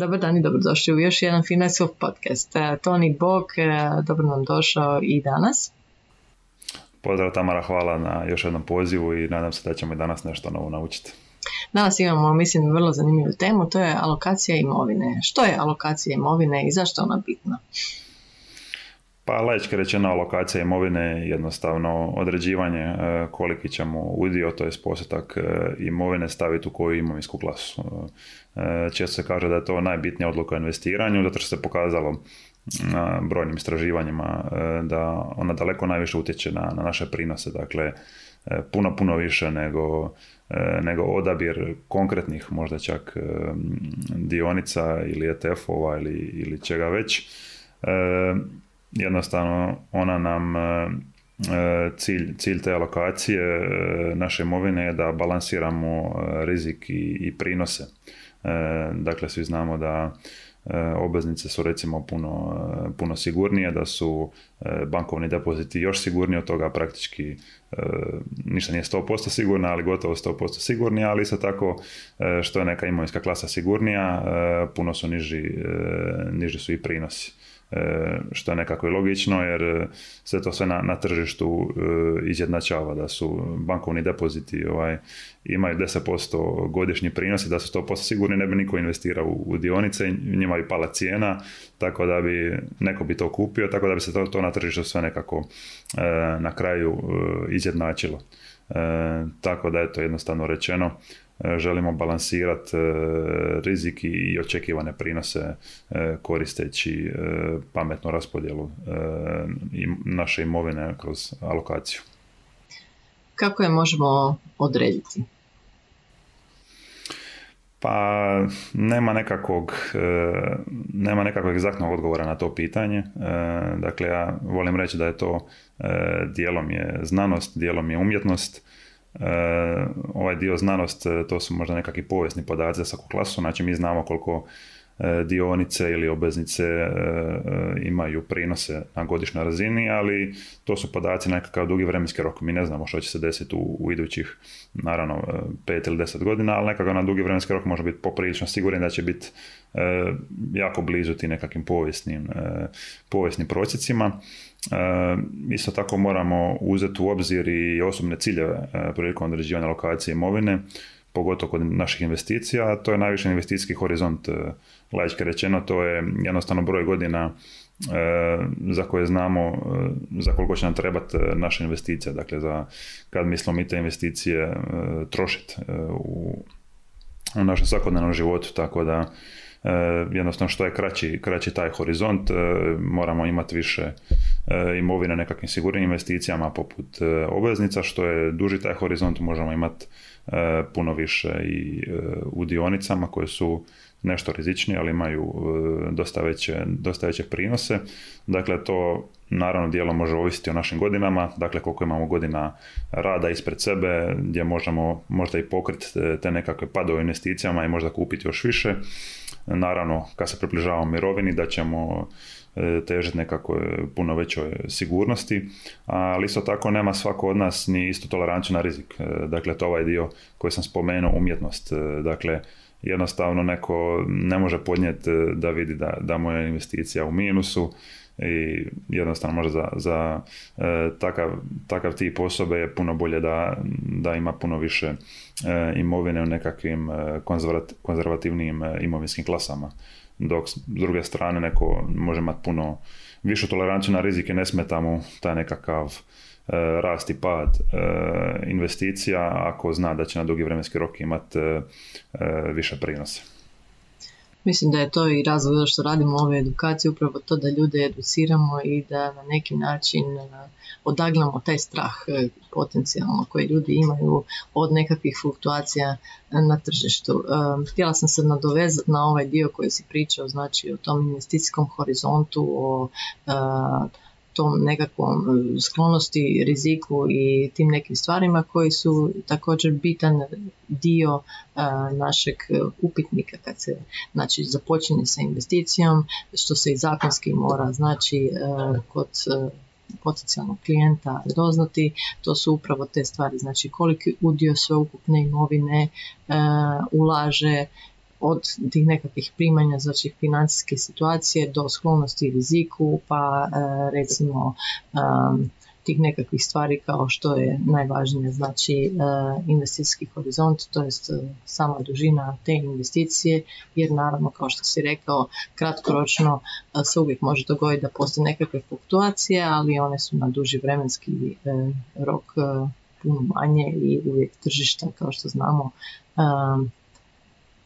Dobar dan i dobrodošli u još jedan Finansov podcast. E, Toni Bog, e, dobro nam došao i danas. Pozdrav Tamara, hvala na još jednom pozivu i nadam se da ćemo i danas nešto novo naučiti. Danas imamo, mislim, vrlo zanimljivu temu, to je alokacija imovine. Što je alokacija imovine i zašto ona bitna? Pa laički rečeno alokacija imovine je jednostavno određivanje e, koliki ćemo udio, to je postotak e, imovine staviti u koju imovinsku klasu. E, često se kaže da je to najbitnija odluka o investiranju, zato što se pokazalo na brojnim istraživanjima da ona daleko najviše utječe na, na naše prinose, dakle puno, puno više nego, nego odabir konkretnih možda čak dionica ili ETF-ova ili, ili čega već jednostavno ona nam e, e, cilj, cilj te alokacije e, naše imovine je da balansiramo rizik i, i prinose. Dakle, svi znamo da obveznice su recimo puno, puno sigurnije, da su bankovni depoziti još sigurniji od toga praktički ništa nije 100% sigurna, ali gotovo 100% sigurni, ali isto tako što je neka imovinska klasa sigurnija, puno su niži, niži su i prinosi. E, što je nekako i logično jer e, se to sve na, na tržištu e, izjednačava da su bankovni depoziti ovaj, imaju 10% godišnji prinos da su 100% sigurni ne bi niko investirao u, dionice i njima bi pala cijena tako da bi neko bi to kupio tako da bi se to, to na tržištu sve nekako na kraju izjednačilo. Tako da je to jednostavno rečeno želimo balansirati e, rizik i očekivane prinose e, koristeći e, pametnu raspodjelu naše imovine kroz alokaciju. Kako je možemo odrediti? Pa nema nekakvog, nema nekakvog egzaktnog odgovora na to pitanje. Dakle, ja volim reći da je to dijelom je znanost, dijelom je umjetnost E, ovaj dio znanost, e, to su možda nekakvi povijesni podaci za svaku klasu, znači mi znamo koliko e, dionice ili obveznice imaju prinose na godišnjoj razini, ali to su podaci nekakav dugi vremenski rok. Mi ne znamo što će se desiti u, u idućih, naravno, pet ili deset godina, ali nekako na dugi vremenski rok može biti poprilično siguran da će biti jako blizu ti nekakvim povijesnim, povijesnim prosjecima. E, isto tako moramo uzeti u obzir i osobne ciljeve e, prilikom određivanja lokacije imovine, pogotovo kod naših investicija, a to je najviše investicijski horizont, e, laički rečeno, to je jednostavno broj godina za koje znamo za koliko će nam trebati naša investicija, dakle za kad mislimo mi te investicije trošiti u, u našem svakodnevnom životu, tako da jednostavno što je kraći, kraći taj horizont, moramo imati više E, imovine nekakvim sigurnim investicijama poput e, obveznica, što je duži taj horizont, možemo imati e, puno više i u dionicama koje su nešto rizičnije, ali imaju dosta veće, dosta veće prinose. Dakle, to naravno dijelo može ovisiti o našim godinama, dakle koliko imamo godina rada ispred sebe, gdje možemo možda i pokriti te nekakve padove investicijama i možda kupiti još više. Naravno, kad se približavamo mirovini, da ćemo E, težiti nekako puno većoj sigurnosti, ali isto tako nema svako od nas ni isto toleranciju na rizik. E, dakle, to ovaj dio koji sam spomenuo, umjetnost. E, dakle, jednostavno neko ne može podnijeti da vidi da, da mu je investicija u minusu i jednostavno može za, za takav, takav tip osobe je puno bolje da, da ima puno više imovine u nekakvim konzervativnim imovinskim klasama dok s druge strane neko može imati puno višu toleranciju na rizike, ne smeta mu taj nekakav e, rast i pad e, investicija ako zna da će na dugi vremenski rok imati e, više prinose. Mislim da je to i razlog što radimo ove edukacije, upravo to da ljude educiramo i da na neki način odagnamo taj strah e, potencijalno koji ljudi imaju od nekakvih fluktuacija na tržištu. E, htjela sam se nadovezati na ovaj dio koji si pričao, znači o tom investicijskom horizontu, o e, tom nekakvom sklonosti, riziku i tim nekim stvarima koji su također bitan dio našeg upitnika kad se znači, započinje sa investicijom, što se i zakonski mora znači kod potencijalnog klijenta doznati, to su upravo te stvari, znači koliki udio sveukupne imovine e, ulaže od tih nekakvih primanja, znači financijske situacije do sklonosti riziku, pa recimo tih nekakvih stvari kao što je najvažnije, znači e, investicijski horizont, to jest e, sama dužina te investicije, jer naravno kao što si rekao, kratkoročno e, se uvijek može dogoditi da postoje nekakve fluktuacije, ali one su na duži vremenski rok puno manje i uvijek tržišta kao što znamo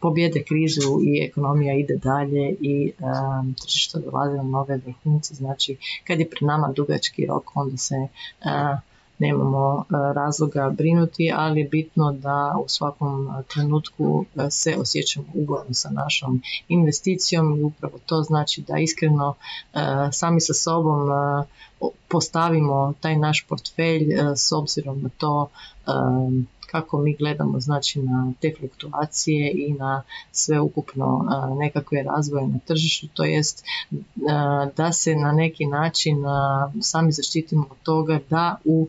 pobjede krizu i ekonomija ide dalje i um, tržište dolazi na nove vrhunce. Znači, kad je pred nama dugački rok, onda se uh, nemamo razloga brinuti, ali je bitno da u svakom trenutku se osjećamo ugodno sa našom investicijom i upravo to znači da iskreno sami sa sobom postavimo taj naš portfelj s obzirom na to kako mi gledamo znači na te fluktuacije i na sve ukupno nekakve razvoje na tržištu, to jest da se na neki način sami zaštitimo od toga da u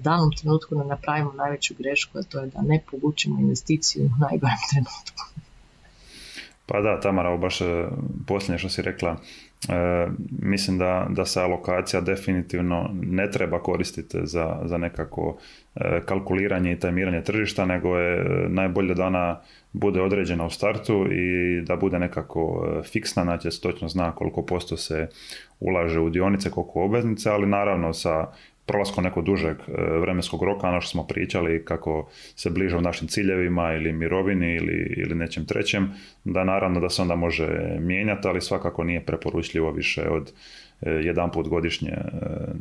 danom trenutku ne napravimo najveću grešku, a to je da ne povučemo investiciju u najgorem trenutku. Pa da, Tamara, baš e, posljednje što si rekla, E, mislim da, da se alokacija definitivno ne treba koristiti za, za nekako e, kalkuliranje i tajmiranje tržišta, nego je najbolje da ona bude određena u startu i da bude nekako e, fiksna, znači se točno zna koliko posto se ulaže u dionice, koliko obveznice, ali naravno sa prolaskom nekog dužeg e, vremenskog roka, ono što smo pričali kako se bliže u našim ciljevima ili mirovini ili, ili nečem trećem, da naravno da se onda može mijenjati, ali svakako nije preporučljivo više od e, jedan put godišnje e,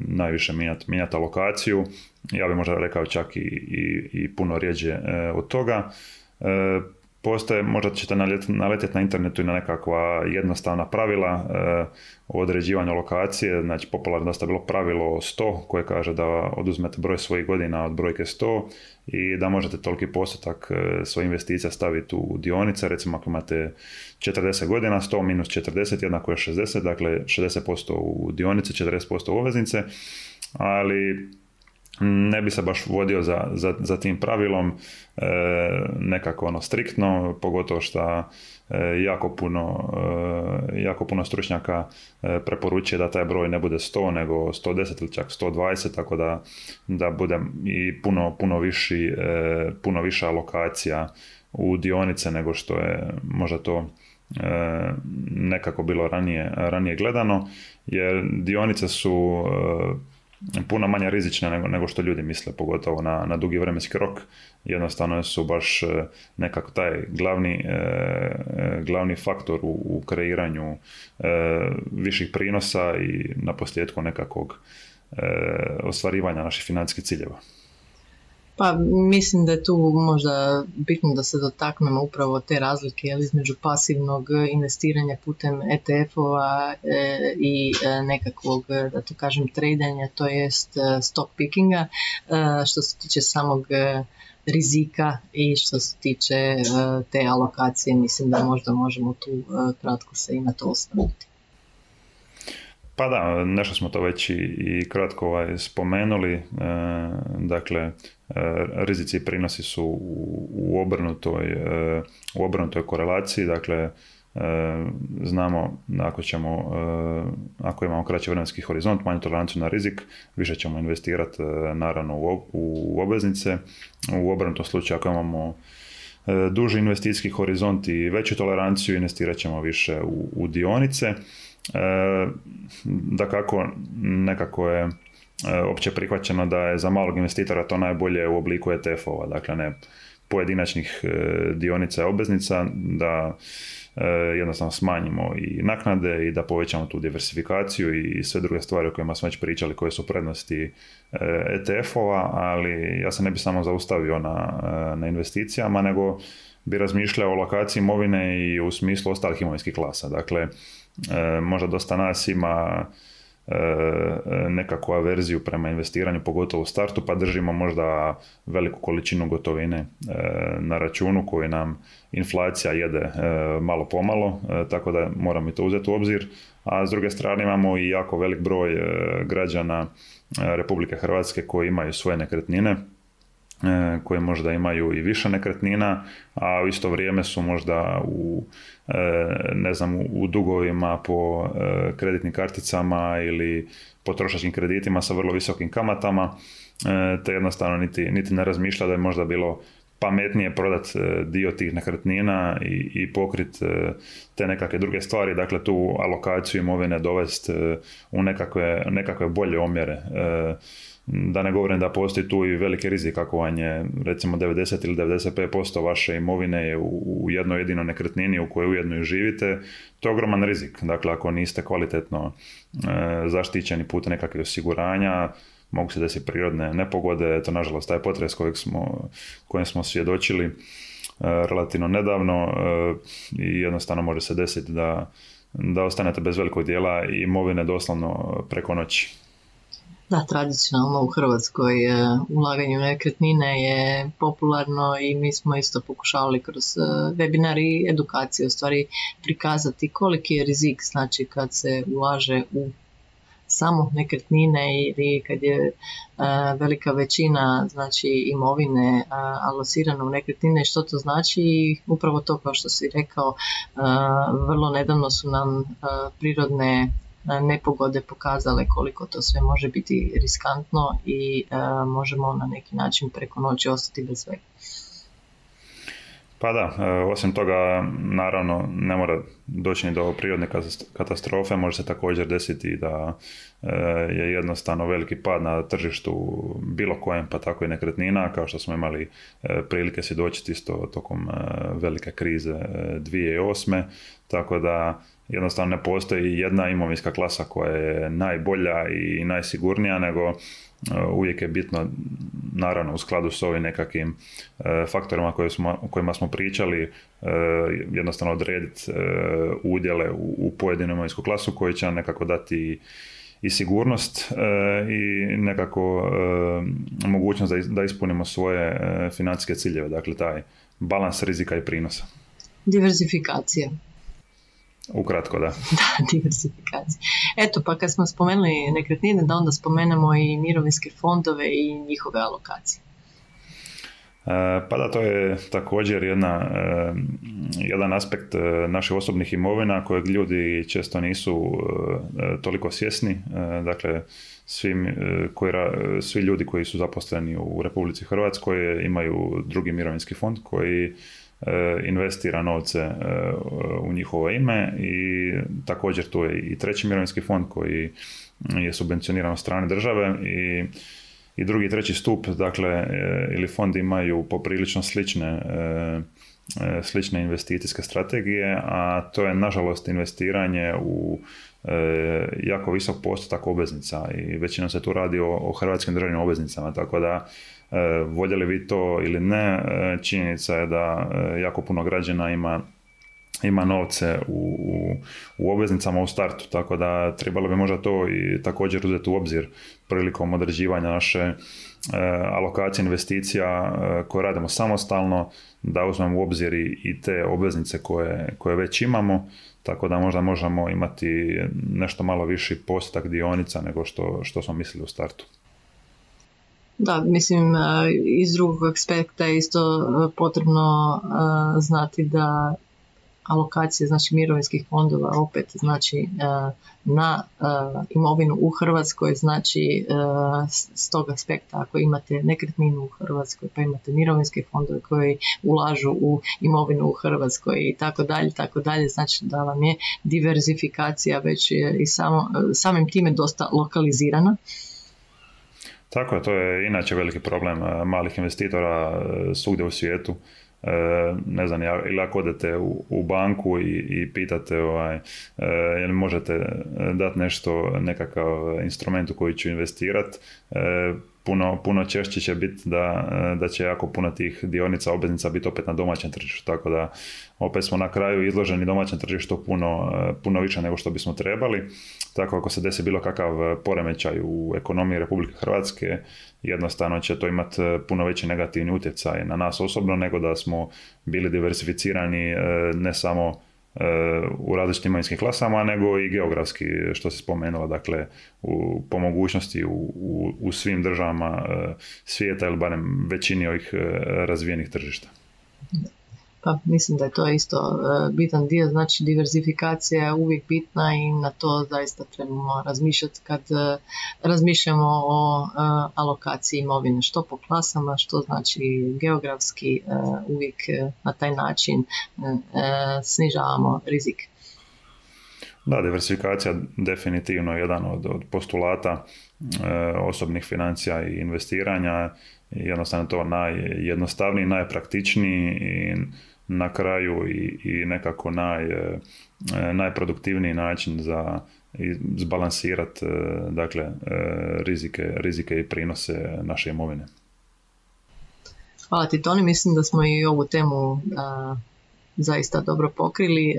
najviše mijenjati, mijenjati alokaciju. Ja bih možda rekao čak i, i, i puno rijeđe od toga postoje, možda ćete naletjeti na internetu i na nekakva jednostavna pravila e, o određivanju lokacije, znači popularno dosta bilo pravilo 100 koje kaže da oduzmete broj svojih godina od brojke 100 i da možete toliki postotak e, svoje investicija staviti u dionice, recimo ako imate 40 godina, 100 minus 40 jednako je 60, dakle 60% u dionice, 40% u obveznice, ali ne bi se baš vodio za, za, za tim pravilom e, nekako ono striktno, pogotovo što e, jako, puno, e, jako puno stručnjaka e, preporučuje da taj broj ne bude 100 nego 110 ili čak 120, tako da, da bude i puno, puno, viši, puno viša alokacija u dionice nego što je možda to nekako bilo ranije, ranije gledano, jer dionice su puno manje rizične nego, nego što ljudi misle, pogotovo na, na dugi vremenski rok. Jednostavno su baš e, nekako taj glavni, e, e, glavni faktor u, u kreiranju viših prinosa i na posljedku nekakvog ostvarivanja naših financijskih ciljeva. Pa mislim da je tu možda bitno da se dotaknemo upravo te razlike između pasivnog investiranja putem ETF-ova e, i e, nekakvog, da to kažem, tradanja, to jest e, stock pickinga, što se tiče samog rizika i što se tiče te alokacije, mislim da možda možemo tu kratko se i na to osnoviti. Pa da, nešto smo to već i, kratko ovaj, spomenuli. dakle, E, rizici i prinosi su u obrnutoj, e, u obrnutoj korelaciji, dakle e, znamo ako ćemo, ako imamo kraći vremenski horizont, manju toleranciju na rizik, više ćemo investirati naravno u obveznice. U obrnutom slučaju ako imamo duži investicijski horizont i veću toleranciju, investirat ćemo više u, u dionice. Da kako nekako je E, opće prihvaćeno da je za malog investitora to najbolje u obliku ETF-ova, dakle ne pojedinačnih e, dionica i obveznica, da e, jednostavno smanjimo i naknade i da povećamo tu diversifikaciju i sve druge stvari o kojima smo već pričali koje su prednosti ETF-ova, ali ja se ne bi samo zaustavio na, na investicijama, nego bi razmišljao o lokaciji imovine i u smislu ostalih imovinskih klasa. Dakle, možda dosta nas ima E, nekakvu averziju prema investiranju, pogotovo u startu, pa držimo možda veliku količinu gotovine e, na računu koju nam inflacija jede e, malo pomalo, tako da moramo i to uzeti u obzir. A s druge strane imamo i jako velik broj građana Republike Hrvatske koji imaju svoje nekretnine koje možda imaju i više nekretnina, a u isto vrijeme su možda u ne znam, u dugovima po kreditnim karticama ili potrošačkim kreditima sa vrlo visokim kamatama, te jednostavno niti, niti ne razmišlja da je možda bilo pametnije prodat e, dio tih nekretnina i, i pokrit e, te nekakve druge stvari, dakle tu alokaciju imovine dovesti e, u nekakve, nekakve bolje omjere. Da ne govorim da postoji tu i veliki rizik ako vam je recimo 90 ili 95% vaše imovine je u jednoj jedinoj nekretnini u kojoj ujedno i živite, to je ogroman rizik. Dakle, ako niste kvalitetno zaštićeni putem nekakvih osiguranja, mogu se desiti prirodne nepogode, to nažalost taj potres kojeg smo, kojem smo svjedočili e, relativno nedavno e, i jednostavno može se desiti da, da ostanete bez velikog dijela imovine doslovno preko noći. Da, tradicionalno u Hrvatskoj e, ulaganje u nekretnine je popularno i mi smo isto pokušavali kroz webinar i edukaciju u stvari prikazati koliki je rizik znači kad se ulaže u samo nekretnine ili kad je e, velika većina znači imovine alocirana u nekretnine što to znači? I upravo to kao što si rekao e, vrlo nedavno su nam prirodne nepogode pokazale koliko to sve može biti riskantno i možemo na neki način preko noći ostati bez svega. Pa da, e, osim toga, naravno, ne mora doći ni do prirodne katastrofe, može se također desiti da e, je jednostavno veliki pad na tržištu bilo kojem, pa tako i nekretnina, kao što smo imali e, prilike svjedočiti isto tokom velike krize 2008. Tako da jednostavno ne postoji jedna imovinska klasa koja je najbolja i najsigurnija, nego uvijek je bitno naravno u skladu s ovim nekakvim e, faktorima koje smo, kojima smo pričali e, jednostavno odrediti e, udjele u, pojedinu imovinsku klasu koji će nekako dati i sigurnost i nekako mogućnost da ispunimo svoje financijske ciljeve, dakle taj balans rizika i prinosa. Diversifikacija. Ukratko, da. da, diversifikacija. Eto, pa kad smo spomenuli nekretnine, da onda spomenemo i mirovinske fondove i njihove alokacije. E, pa da, to je također jedna, e, jedan aspekt e, naših osobnih imovina kojeg ljudi često nisu toliko svjesni. Dakle, svi, koji, svi ljudi koji su zaposleni u Republici Hrvatskoj imaju drugi mirovinski fond koji E, investira novce e, u njihovo ime i također tu je i treći mirovinski fond koji je subvencioniran od strane države i i drugi treći stup, dakle, e, ili fond imaju poprilično slične, slične investicijske strategije, a to je nažalost investiranje u jako visok postotak obveznica i većinom se tu radi o, o hrvatskim državnim obveznicama, tako da E, voljeli vi to ili ne, e, činjenica je da e, jako puno građana ima ima novce u, u, obveznicama u startu, tako da trebalo bi možda to i također uzeti u obzir prilikom određivanja naše alokacije investicija koje radimo samostalno, da uzmemo u obzir i, te obveznice koje, koje već imamo, tako da možda možemo imati nešto malo viši postotak dionica nego što, što smo mislili u startu. Da, mislim e, iz drugog aspekta je isto e, potrebno e, znati da alokacije znači mirovinskih fondova opet znači na imovinu u Hrvatskoj znači s tog aspekta ako imate nekretninu u Hrvatskoj pa imate mirovinske fondove koji ulažu u imovinu u Hrvatskoj i tako dalje tako dalje znači da vam je diverzifikacija već i samo, samim time dosta lokalizirana tako je, to je inače veliki problem malih investitora svugdje u svijetu. E, ne znam, ili ako odete u, u banku i, i pitate ovaj, e, jel možete dati nešto, nekakav instrument u koji ću investirati, e, puno, puno češće će biti da, da će jako puno tih dionica, obveznica biti opet na domaćem tržištu, tako da opet smo na kraju izloženi domaćem tržištu puno, puno više nego što bismo trebali. Tako ako se desi bilo kakav poremećaj u ekonomiji Republike Hrvatske, jednostavno će to imati puno veći negativni utjecaj na nas osobno nego da smo bili diversificirani ne samo u različitim imovinskim klasama, nego i geografski, što se spomenulo, dakle, u, po mogućnosti u, u, u svim državama svijeta ili barem većini ovih razvijenih tržišta. Pa mislim da je to isto e, bitan dio, znači diversifikacija je uvijek bitna i na to zaista trebamo razmišljati kad e, razmišljamo o e, alokaciji imovine, što po klasama, što znači geografski uvijek na taj način snižavamo rizik. Da, diversifikacija definitivno je jedan od, od postulata osobnih financija i investiranja jednostavno to najjednostavniji, najpraktičniji i na kraju i, i nekako naj, e, najproduktivniji način za zbalansirati e, dakle, e, rizike, rizike i prinose naše imovine. Hvala ti Toni, mislim da smo i ovu temu zaista dobro pokrili. E,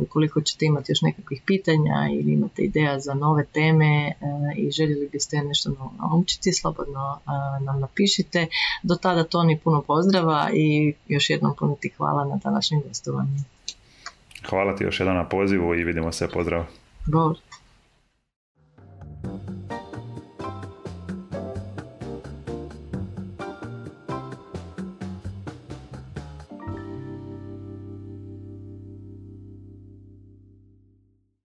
ukoliko ćete imati još nekakvih pitanja ili imate ideja za nove teme e, i željeli biste nešto novo naučiti, slobodno e, nam napišite. Do tada Toni puno pozdrava i još jednom puno ti hvala na današnjem gostovanju. Hvala ti još jednom na pozivu i vidimo se, pozdrav. Bog.